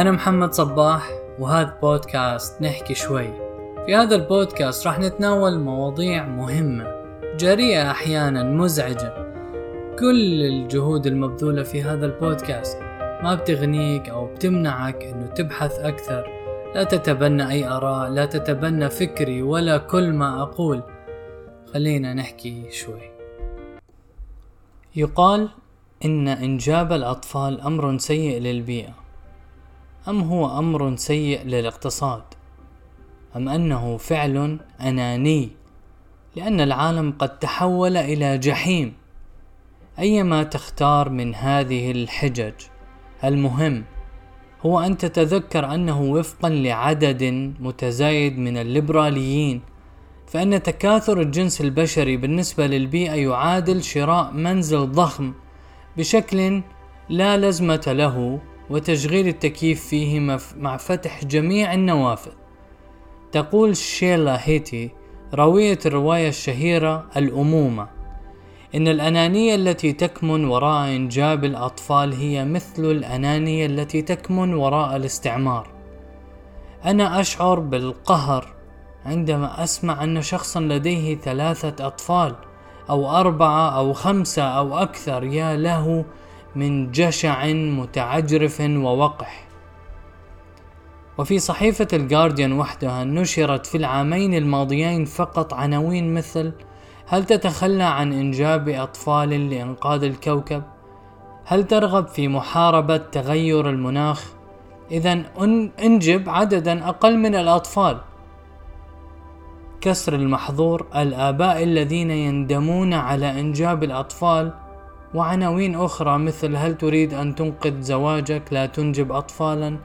أنا محمد صباح وهذا بودكاست نحكي شوي. في هذا البودكاست راح نتناول مواضيع مهمة جريئة أحيانا مزعجة. كل الجهود المبذولة في هذا البودكاست ما بتغنيك أو بتمنعك أنه تبحث أكثر. لا تتبنى أي آراء لا تتبنى فكري ولا كل ما أقول. خلينا نحكي شوي. يقال إن إنجاب الأطفال أمر سيء للبيئة. أم هو أمر سيء للاقتصاد؟ أم أنه فعل أناني؟ لأن العالم قد تحول إلى جحيم. أيما تختار من هذه الحجج؟ المهم هو أن تتذكر أنه وفقا لعدد متزايد من الليبراليين فإن تكاثر الجنس البشري بالنسبة للبيئة يعادل شراء منزل ضخم بشكل لا لزمة له وتشغيل التكييف فيه مع فتح جميع النوافذ. تقول شيلا هيتي راوية الرواية الشهيرة الأمومة إن الأنانية التي تكمن وراء إنجاب الأطفال هي مثل الأنانية التي تكمن وراء الاستعمار. أنا أشعر بالقهر عندما أسمع أن شخصا لديه ثلاثة أطفال أو أربعة أو خمسة أو أكثر. يا له! من جشع متعجرف ووقح وفي صحيفة الجارديان وحدها نشرت في العامين الماضيين فقط عناوين مثل هل تتخلى عن إنجاب أطفال لإنقاذ الكوكب؟ هل ترغب في محاربة تغير المناخ؟ إذا انجب عددا أقل من الأطفال كسر المحظور الآباء الذين يندمون على إنجاب الأطفال وعناوين أخرى مثل هل تريد أن تنقذ زواجك؟ لا تنجب أطفالا.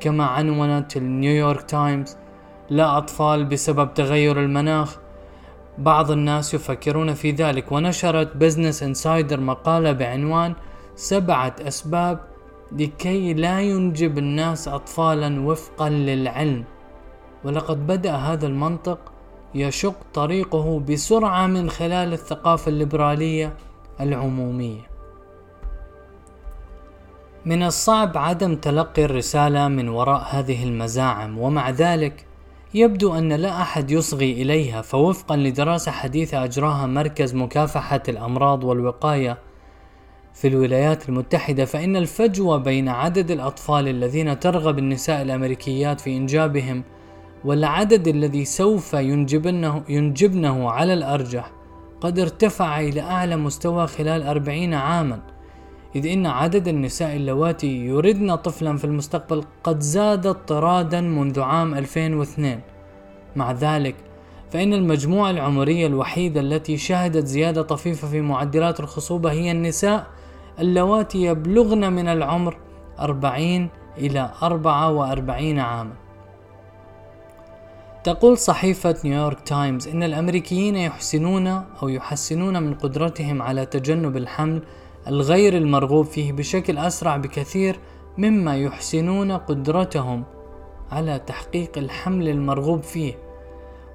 كما عنونت النيويورك تايمز لا أطفال بسبب تغير المناخ. بعض الناس يفكرون في ذلك ونشرت بزنس انسايدر مقالة بعنوان سبعة أسباب لكي لا ينجب الناس أطفالا وفقا للعلم. ولقد بدأ هذا المنطق يشق طريقه بسرعة من خلال الثقافة الليبرالية. العمومية. من الصعب عدم تلقي الرسالة من وراء هذه المزاعم ومع ذلك يبدو أن لا أحد يصغي إليها. فوفقا لدراسة حديثة أجراها مركز مكافحة الأمراض والوقاية في الولايات المتحدة فإن الفجوة بين عدد الأطفال الذين ترغب النساء الأمريكيات في إنجابهم والعدد الذي سوف ينجبنه, ينجبنه على الأرجح قد ارتفع إلى أعلى مستوى خلال أربعين عاما إذ إن عدد النساء اللواتي يردن طفلا في المستقبل قد زاد اضطرادا منذ عام 2002 مع ذلك فإن المجموعة العمرية الوحيدة التي شهدت زيادة طفيفة في معدلات الخصوبة هي النساء اللواتي يبلغن من العمر 40 إلى 44 عاما. تقول صحيفة نيويورك تايمز إن الأمريكيين يحسنون أو يحسنون من قدرتهم على تجنب الحمل الغير المرغوب فيه بشكل أسرع بكثير مما يحسنون قدرتهم على تحقيق الحمل المرغوب فيه.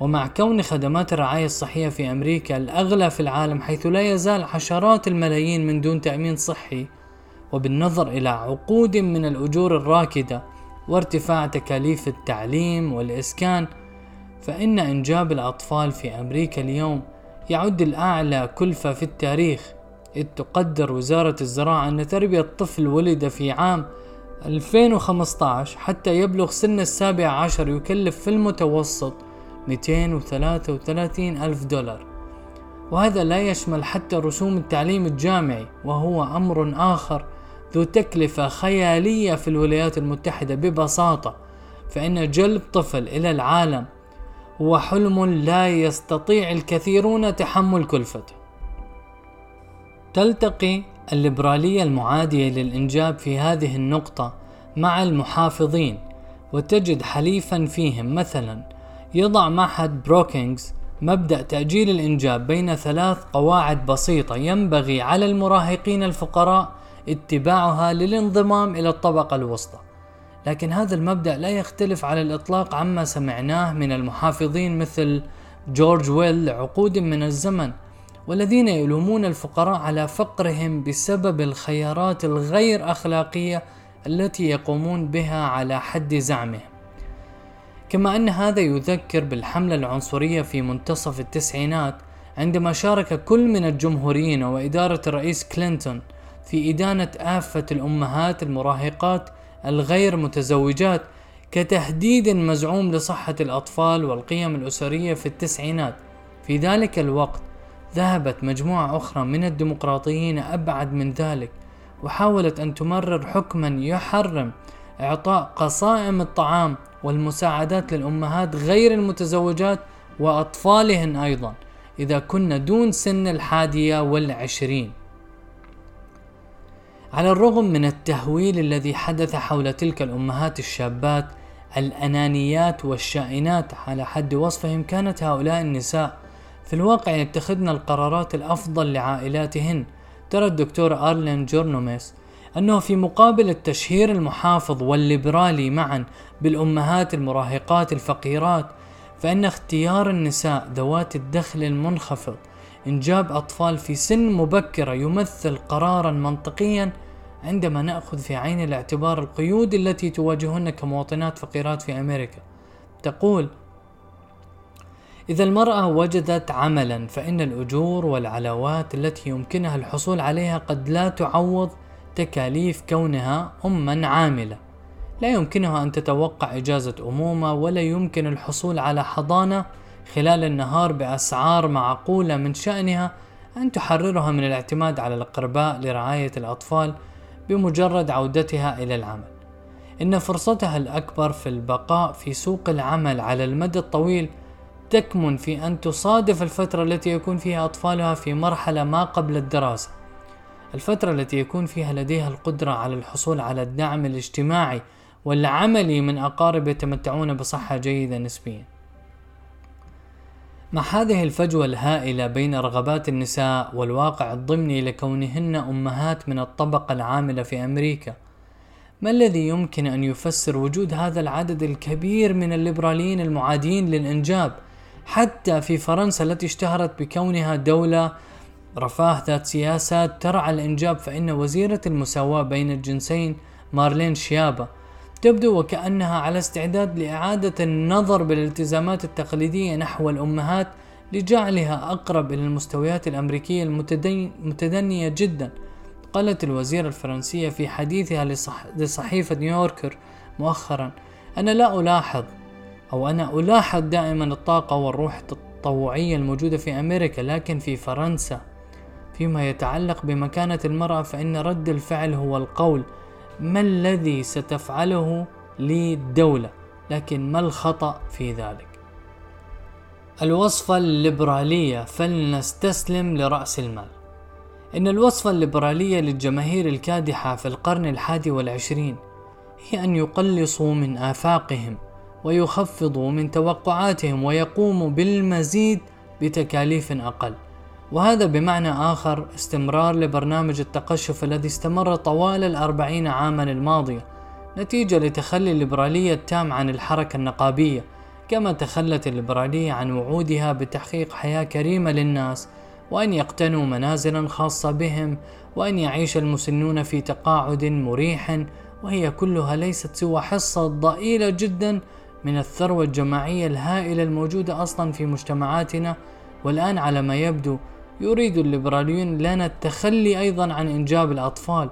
ومع كون خدمات الرعاية الصحية في أمريكا الأغلى في العالم حيث لا يزال عشرات الملايين من دون تأمين صحي وبالنظر إلى عقود من الأجور الراكدة وارتفاع تكاليف التعليم والإسكان فإن إنجاب الأطفال في أمريكا اليوم يعد الأعلى كلفة في التاريخ إذ تقدر وزارة الزراعة أن تربية طفل ولد في عام 2015 حتى يبلغ سن السابع عشر يكلف في المتوسط 233 ألف دولار. وهذا لا يشمل حتى رسوم التعليم الجامعي وهو أمر آخر ذو تكلفة خيالية في الولايات المتحدة. ببساطة فإن جلب طفل إلى العالم هو حلم لا يستطيع الكثيرون تحمل كلفته. تلتقي الليبرالية المعادية للإنجاب في هذه النقطة مع المحافظين وتجد حليفا فيهم مثلا يضع معهد بروكينغز مبدأ تأجيل الإنجاب بين ثلاث قواعد بسيطة ينبغي على المراهقين الفقراء اتباعها للانضمام إلى الطبقة الوسطى. لكن هذا المبدأ لا يختلف على الإطلاق عما سمعناه من المحافظين مثل جورج ويل لعقود من الزمن والذين يلومون الفقراء على فقرهم بسبب الخيارات الغير أخلاقية التي يقومون بها على حد زعمهم كما أن هذا يذكر بالحملة العنصرية في منتصف التسعينات عندما شارك كل من الجمهوريين وإدارة الرئيس كلينتون في إدانة آفة الأمهات المراهقات الغير متزوجات كتهديد مزعوم لصحة الأطفال والقيم الأسرية في التسعينات. في ذلك الوقت ذهبت مجموعة أخرى من الديمقراطيين أبعد من ذلك وحاولت أن تمرر حكما يحرم إعطاء قصائم الطعام والمساعدات للأمهات غير المتزوجات وأطفالهن أيضا إذا كن دون سن الحادية والعشرين. على الرغم من التهويل الذي حدث حول تلك الأمهات الشابات الأنانيات والشائنات على حد وصفهم كانت هؤلاء النساء. في الواقع يتخذن القرارات الأفضل لعائلاتهن. ترى الدكتور أرلين جورنوميس أنه في مقابل التشهير المحافظ والليبرالي معا بالأمهات المراهقات الفقيرات فإن اختيار النساء ذوات الدخل المنخفض إنجاب أطفال في سن مبكرة يمثل قرارا منطقيا عندما نأخذ في عين الاعتبار القيود التي تواجههن كمواطنات فقيرات في أمريكا. تقول إذا المرأة وجدت عملا فإن الأجور والعلاوات التي يمكنها الحصول عليها قد لا تعوض تكاليف كونها أما عاملة. لا يمكنها أن تتوقع إجازة أمومة ولا يمكن الحصول على حضانة خلال النهار بأسعار معقولة من شأنها أن تحررها من الاعتماد على الأقرباء لرعاية الأطفال بمجرد عودتها إلى العمل. إن فرصتها الأكبر في البقاء في سوق العمل على المدى الطويل تكمن في أن تصادف الفترة التي يكون فيها أطفالها في مرحلة ما قبل الدراسة. الفترة التي يكون فيها لديها القدرة على الحصول على الدعم الاجتماعي والعملي من أقارب يتمتعون بصحة جيدة نسبيا. مع هذه الفجوة الهائلة بين رغبات النساء والواقع الضمني لكونهن أمهات من الطبقة العاملة في أمريكا، ما الذي يمكن أن يفسر وجود هذا العدد الكبير من الليبراليين المعادين للإنجاب حتى في فرنسا التي اشتهرت بكونها دولة رفاه ذات سياسات ترعى الإنجاب فإن وزيرة المساواة بين الجنسين مارلين شيابا تبدو وكأنها على استعداد لإعادة النظر بالالتزامات التقليدية نحو الأمهات لجعلها أقرب إلى المستويات الأمريكية المتدنية جدا. قالت الوزيرة الفرنسية في حديثها لصح... لصحيفة نيويوركر مؤخرا أنا لا ألاحظ أو أنا ألاحظ دائما الطاقة والروح التطوعية الموجودة في أمريكا لكن في فرنسا. فيما يتعلق بمكانة المرأة فإن رد الفعل هو القول ما الذي ستفعله للدولة؟ لكن ما الخطأ في ذلك؟ الوصفة الليبرالية فلنستسلم لرأس المال. إن الوصفة الليبرالية للجماهير الكادحة في القرن الحادي والعشرين هي أن يقلصوا من آفاقهم ويخفضوا من توقعاتهم ويقوموا بالمزيد بتكاليف أقل. وهذا بمعنى آخر استمرار لبرنامج التقشف الذي استمر طوال الأربعين عاما الماضية نتيجة لتخلي الليبرالية التام عن الحركة النقابية كما تخلت الليبرالية عن وعودها بتحقيق حياة كريمة للناس وأن يقتنوا منازلا خاصة بهم وأن يعيش المسنون في تقاعد مريح وهي كلها ليست سوى حصة ضئيلة جدا من الثروة الجماعية الهائلة الموجودة أصلا في مجتمعاتنا والآن على ما يبدو يريد الليبراليون لنا التخلي أيضا عن إنجاب الأطفال.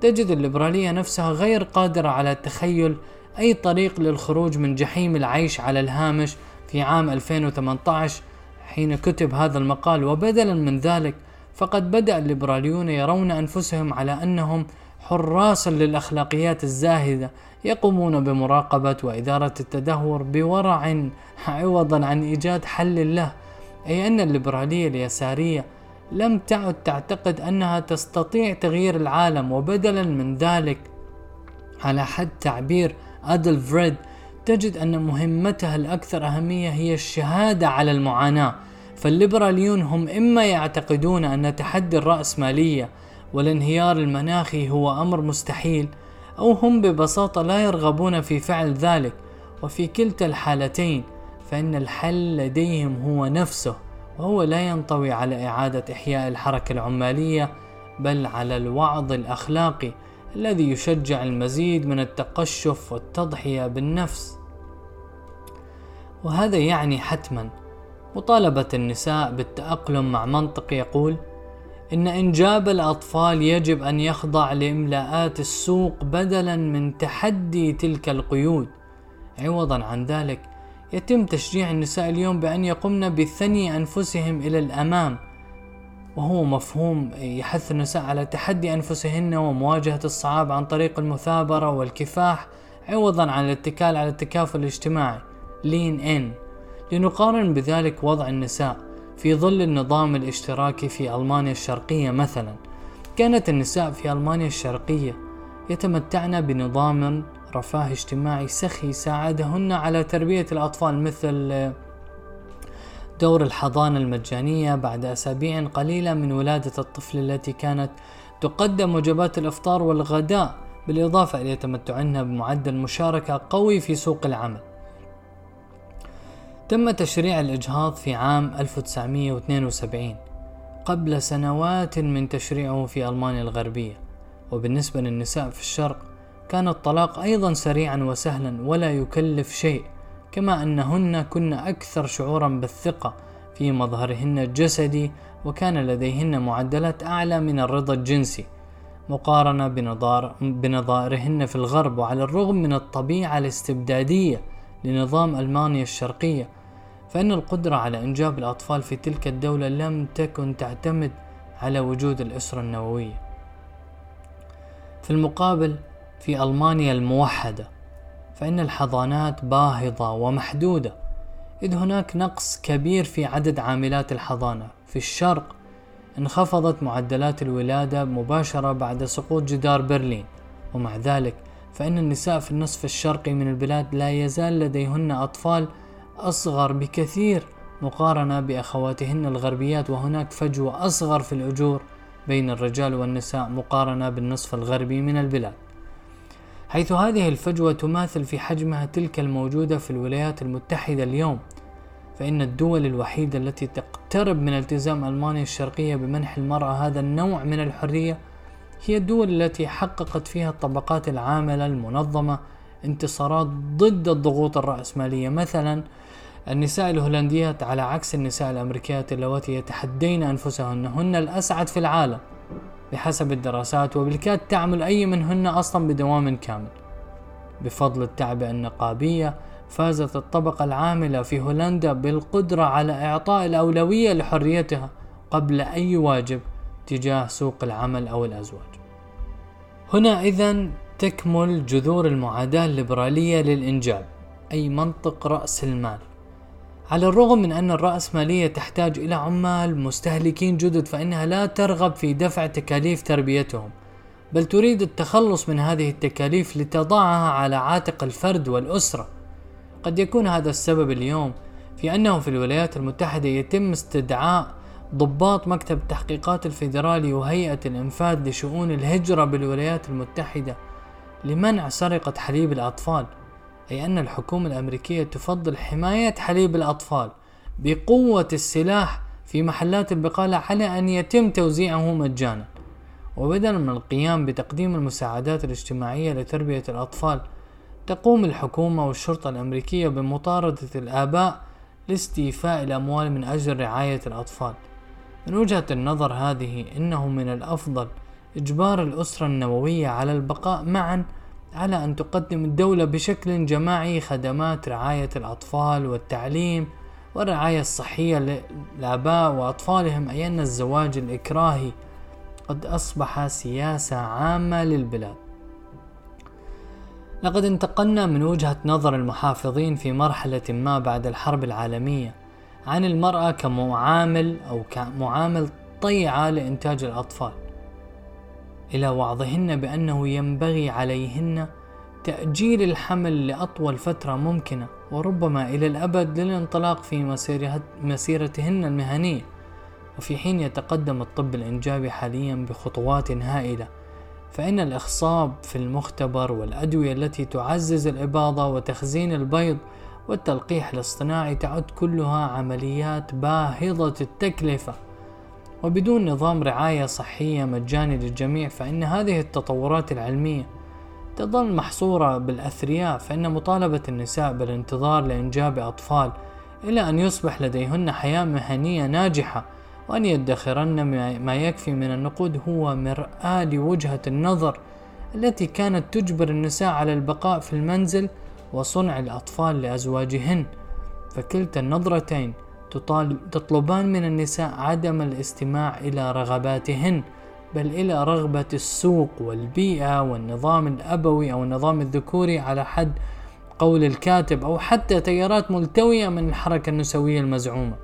تجد الليبرالية نفسها غير قادرة على تخيل أي طريق للخروج من جحيم العيش على الهامش في عام 2018 حين كتب هذا المقال وبدلا من ذلك فقد بدأ الليبراليون يرون أنفسهم على أنهم حراسا للأخلاقيات الزاهدة يقومون بمراقبة وإدارة التدهور بورع عوضا عن إيجاد حل له أي أن الليبرالية اليسارية لم تعد تعتقد أنها تستطيع تغيير العالم وبدلا من ذلك على حد تعبير أدل فريد تجد أن مهمتها الأكثر أهمية هي الشهادة على المعاناة. فالليبراليون هم إما يعتقدون أن تحدي الرأسمالية والانهيار المناخي هو أمر مستحيل أو هم ببساطة لا يرغبون في فعل ذلك. وفي كلتا الحالتين فإن الحل لديهم هو نفسه وهو لا ينطوي على إعادة إحياء الحركة العمالية بل على الوعظ الأخلاقي الذي يشجع المزيد من التقشف والتضحية بالنفس. وهذا يعني حتما. مطالبة النساء بالتأقلم مع منطق يقول إن إنجاب الأطفال يجب أن يخضع لإملاءات السوق بدلا من تحدي تلك القيود. عوضا عن ذلك يتم تشجيع النساء اليوم بأن يقمن بثني أنفسهم إلى الأمام. وهو مفهوم يحث النساء على تحدي أنفسهن ومواجهة الصعاب عن طريق المثابرة والكفاح عوضا عن الاتكال على التكافل الاجتماعي. لين إن. لنقارن بذلك وضع النساء في ظل النظام الاشتراكي في ألمانيا الشرقية مثلا. كانت النساء في ألمانيا الشرقية يتمتعن بنظام رفاه اجتماعي سخي ساعدهن على تربية الأطفال مثل دور الحضانة المجانية بعد أسابيع قليلة من ولادة الطفل التي كانت تقدم وجبات الإفطار والغداء بالإضافة إلى تمتعهن بمعدل مشاركة قوي في سوق العمل. تم تشريع الإجهاض في عام 1972 قبل سنوات من تشريعه في ألمانيا الغربية وبالنسبة للنساء في الشرق كان الطلاق أيضا سريعا وسهلا ولا يكلف شيء كما أنهن كن أكثر شعورا بالثقة في مظهرهن الجسدي وكان لديهن معدلات أعلى من الرضا الجنسي مقارنة بنظار بنظائرهن في الغرب وعلى الرغم من الطبيعة الاستبدادية لنظام ألمانيا الشرقية فإن القدرة على إنجاب الأطفال في تلك الدولة لم تكن تعتمد على وجود الأسرة النووية. في المقابل في ألمانيا الموحدة فإن الحضانات باهظة ومحدودة إذ هناك نقص كبير في عدد عاملات الحضانة. في الشرق انخفضت معدلات الولادة مباشرة بعد سقوط جدار برلين ومع ذلك فإن النساء في النصف الشرقي من البلاد لا يزال لديهن أطفال أصغر بكثير مقارنة بأخواتهن الغربيات. وهناك فجوة أصغر في الأجور بين الرجال والنساء مقارنة بالنصف الغربي من البلاد. حيث هذه الفجوة تماثل في حجمها تلك الموجودة في الولايات المتحدة اليوم فإن الدول الوحيدة التي تقترب من التزام ألمانيا الشرقية بمنح المرأة هذا النوع من الحرية هي الدول التي حققت فيها الطبقات العاملة المنظمة انتصارات ضد الضغوط الرأسمالية. مثلا النساء الهولنديات على عكس النساء الأمريكيات اللواتي يتحدين أنفسهن هن الأسعد في العالم. بحسب الدراسات وبالكاد تعمل أي منهن أصلا بدوام كامل بفضل التعبئة النقابية فازت الطبقة العاملة في هولندا بالقدرة على إعطاء الأولوية لحريتها قبل أي واجب تجاه سوق العمل أو الأزواج. هنا إذا تكمل جذور المعاداة الليبرالية للإنجاب أي منطق رأس المال على الرغم من أن الرأسمالية تحتاج إلى عمال مستهلكين جدد فإنها لا ترغب في دفع تكاليف تربيتهم. بل تريد التخلص من هذه التكاليف لتضعها على عاتق الفرد والأسرة. قد يكون هذا السبب اليوم في أنه في الولايات المتحدة يتم استدعاء ضباط مكتب التحقيقات الفيدرالي وهيئة الإنفاذ لشؤون الهجرة بالولايات المتحدة لمنع سرقة حليب الأطفال. أي أن الحكومة الأمريكية تفضل حماية حليب الأطفال بقوة السلاح في محلات البقالة على أن يتم توزيعه مجانا. وبدلا من القيام بتقديم المساعدات الاجتماعية لتربية الأطفال تقوم الحكومة والشرطة الأمريكية بمطاردة الآباء لاستيفاء الأموال من أجل رعاية الأطفال. من وجهة النظر هذه إنه من الأفضل إجبار الأسرة النووية على البقاء معا على أن تقدم الدولة بشكل جماعي خدمات رعاية الأطفال والتعليم والرعاية الصحية للآباء وأطفالهم أي أن الزواج الإكراهي؟ قد أصبح سياسة عامة للبلاد. لقد انتقلنا من وجهة نظر المحافظين في مرحلة ما بعد الحرب العالمية عن المرأة كمعامل أو كمعامل طيعة لإنتاج الأطفال. إلى وعظهن بأنه ينبغي عليهن تأجيل الحمل لأطول فترة ممكنة وربما إلى الأبد للانطلاق في مسيرتهن المهنية. وفي حين يتقدم الطب الإنجابي حاليا بخطوات هائلة فإن الإخصاب في المختبر والأدوية التي تعزز الإباضة وتخزين البيض والتلقيح الاصطناعي تعد كلها عمليات باهظة التكلفة. وبدون نظام رعاية صحية مجاني للجميع فإن هذه التطورات العلمية تظل محصورة بالأثرياء فإن مطالبة النساء بالانتظار لإنجاب أطفال إلى أن يصبح لديهن حياة مهنية ناجحة وأن يدخرن ما يكفي من النقود هو مرآة لوجهة النظر التي كانت تجبر النساء على البقاء في المنزل وصنع الأطفال لأزواجهن. فكلتا النظرتين تطلبان من النساء عدم الاستماع إلى رغباتهن بل إلى رغبة السوق والبيئة والنظام الأبوي أو النظام الذكوري على حد قول الكاتب أو حتى تيارات ملتوية من الحركة النسوية المزعومة.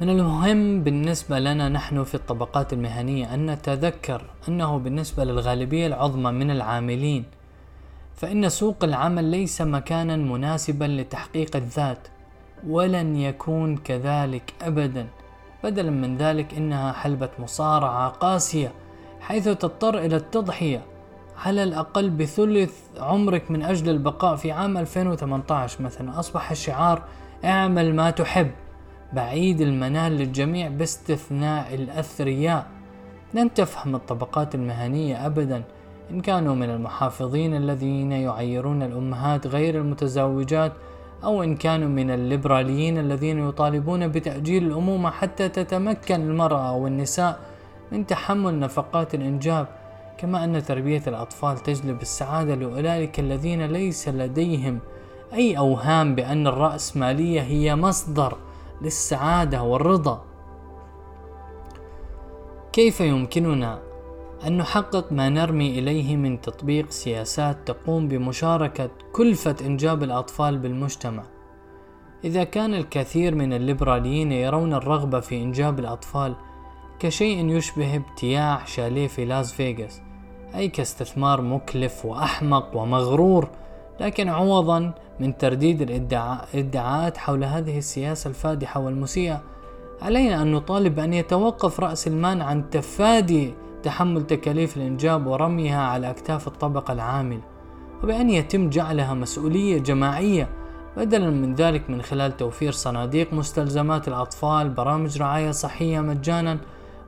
من المهم بالنسبة لنا نحن في الطبقات المهنية أن نتذكر أنه بالنسبة للغالبية العظمى من العاملين فإن سوق العمل ليس مكانا مناسبا لتحقيق الذات. ولن يكون كذلك أبدا. بدلا من ذلك إنها حلبة مصارعة قاسية حيث تضطر إلى التضحية على الأقل بثلث عمرك من أجل البقاء في عام 2018 مثلا. أصبح الشعار أعمل ما تحب بعيد المنال للجميع باستثناء الأثرياء. لن تفهم الطبقات المهنية أبدا إن كانوا من المحافظين الذين يعيرون الأمهات غير المتزوجات أو إن كانوا من الليبراليين الذين يطالبون بتأجيل الأمومة حتى تتمكن المرأة أو النساء من تحمل نفقات الإنجاب كما أن تربية الأطفال تجلب السعادة لأولئك الذين ليس لديهم أي أوهام بأن الرأسمالية هي مصدر للسعادة والرضا. كيف يمكننا أن نحقق ما نرمي إليه من تطبيق سياسات تقوم بمشاركة كلفة إنجاب الأطفال بالمجتمع. إذا كان الكثير من الليبراليين يرون الرغبة في إنجاب الأطفال كشيء يشبه ابتياع شاليه في لاس فيغاس أي كاستثمار مكلف وأحمق ومغرور لكن عوضا من ترديد الإدعاءات حول هذه السياسة الفادحة والمسيئة علينا أن نطالب بأن يتوقف رأس المال عن تفادي تحمل تكاليف الإنجاب ورميها على أكتاف الطبقة العاملة وبأن يتم جعلها مسؤولية جماعية بدلا من ذلك من خلال توفير صناديق مستلزمات الأطفال برامج رعاية صحية مجانا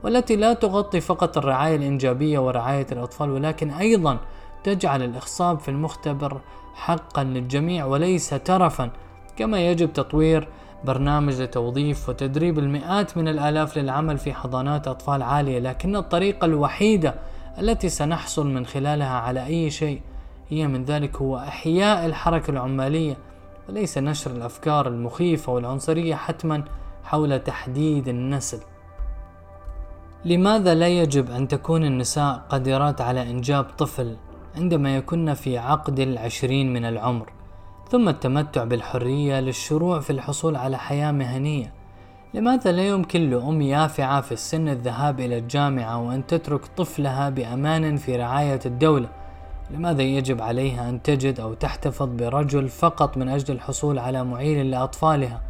والتي لا تغطي فقط الرعاية الإنجابية ورعاية الأطفال ولكن أيضا تجعل الإخصاب في المختبر حقا للجميع وليس ترفا كما يجب تطوير برنامج لتوظيف وتدريب المئات من الآلاف للعمل في حضانات أطفال عالية لكن الطريقة الوحيدة التي سنحصل من خلالها على أي شيء هي من ذلك هو إحياء الحركة العمالية. وليس نشر الأفكار المخيفة والعنصرية حتما حول تحديد النسل. لماذا لا يجب أن تكون النساء قادرات على إنجاب طفل عندما يكن في عقد العشرين من العمر؟ ثم التمتع بالحرية للشروع في الحصول على حياة مهنية. لماذا لا يمكن لأم يافعة في السن الذهاب إلى الجامعة وأن تترك طفلها بأمان في رعاية الدولة؟ لماذا يجب عليها أن تجد أو تحتفظ برجل فقط من أجل الحصول على معيل لأطفالها؟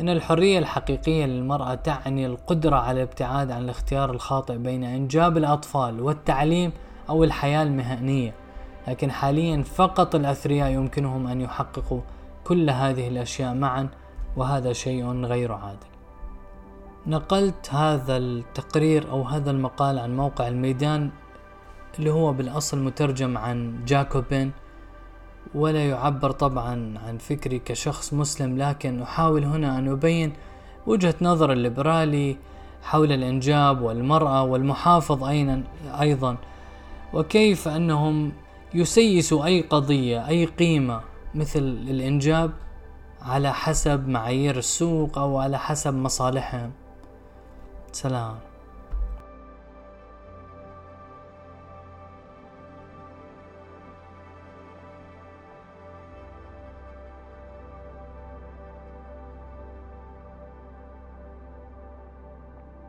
إن الحرية الحقيقية للمرأة تعني القدرة على الابتعاد عن الاختيار الخاطئ بين إنجاب الأطفال والتعليم أو الحياة المهنية. لكن حاليا فقط الأثرياء يمكنهم أن يحققوا كل هذه الأشياء معا وهذا شيء غير عادل. نقلت هذا التقرير أو هذا المقال عن موقع الميدان اللي هو بالأصل مترجم عن جاكوبين ولا يعبر طبعا عن فكري كشخص مسلم لكن أحاول هنا أن أبين وجهة نظر الليبرالي حول الإنجاب والمرأة والمحافظ أيضا وكيف أنهم يسيسوا أي قضية أي قيمة مثل الإنجاب على حسب معايير السوق أو على حسب مصالحهم. سلام.